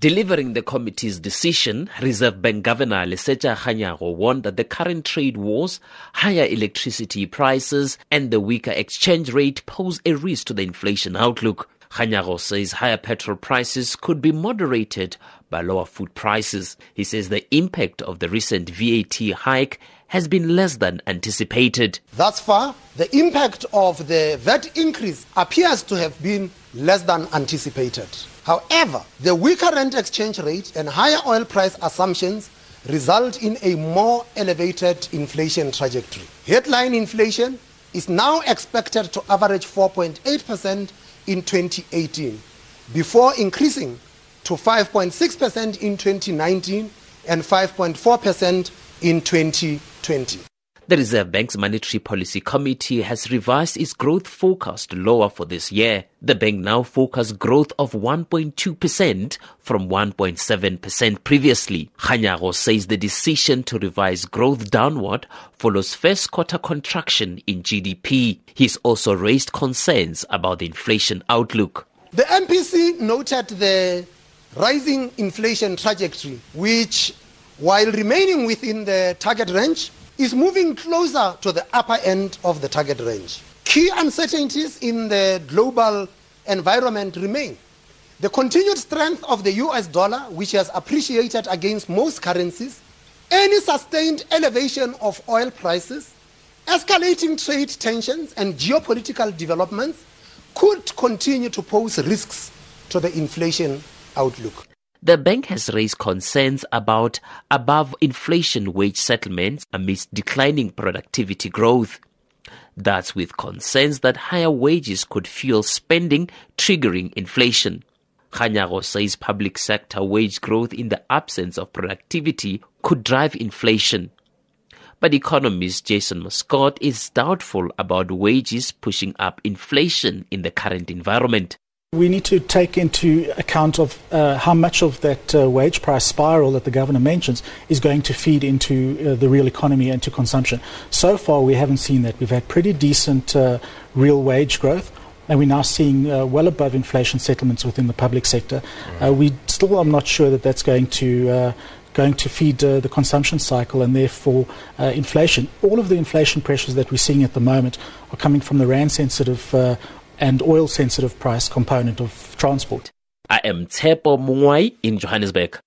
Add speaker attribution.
Speaker 1: Delivering the committee's decision, Reserve Bank Governor Lesetja Kganyago warned that the current trade wars, higher electricity prices, and the weaker exchange rate pose a risk to the inflation outlook. Kganyago says higher petrol prices could be moderated by lower food prices. He says the impact of the recent VAT hike has been less than anticipated.
Speaker 2: Thus far, the impact of the VAT increase appears to have been less than anticipated. However, the weaker rand exchange rate and higher oil price assumptions result in a more elevated inflation trajectory. Headline inflation is now expected to average 4.8% in 2018 before increasing to 5.6% in 2019 and 5.4% in 2020.
Speaker 1: The Reserve Bank's Monetary Policy Committee has revised its growth forecast lower for this year. The bank now forecasts growth of 1.2% from 1.7% previously. Kganyago says the decision to revise growth downward follows first quarter contraction in GDP. He's also raised concerns about the inflation outlook.
Speaker 2: The MPC noted the rising inflation trajectory, which, while remaining within the target range, is moving closer to the upper end of the target range. Key uncertainties in the global environment remain. The continued strength of the US dollar, which has appreciated against most currencies, any sustained elevation of oil prices, escalating trade tensions, and geopolitical developments could continue to pose risks to the inflation outlook.
Speaker 1: The bank has raised concerns about above inflation wage settlements amidst declining productivity growth. That's with concerns that higher wages could fuel spending, triggering inflation. Kganyago says public sector wage growth in the absence of productivity could drive inflation. But economist Jason Muscat is doubtful about wages pushing up inflation in the current environment.
Speaker 3: We need to take into account of uh, how much of that uh, wage price spiral that the governor mentions is going to feed into uh, the real economy and to consumption. So far, we haven't seen that. We've had pretty decent uh, real wage growth. And we're now seeing uh, well above inflation settlements within the public sector. Uh, we still are not sure that that's going to going to feed uh, the consumption cycle and therefore uh, inflation. All of the inflation pressures that we're seeing at the moment are coming from the rand sensitive uh, and oil sensitive price component of transport.
Speaker 1: I am Tepo Mungwai in Johannesburg.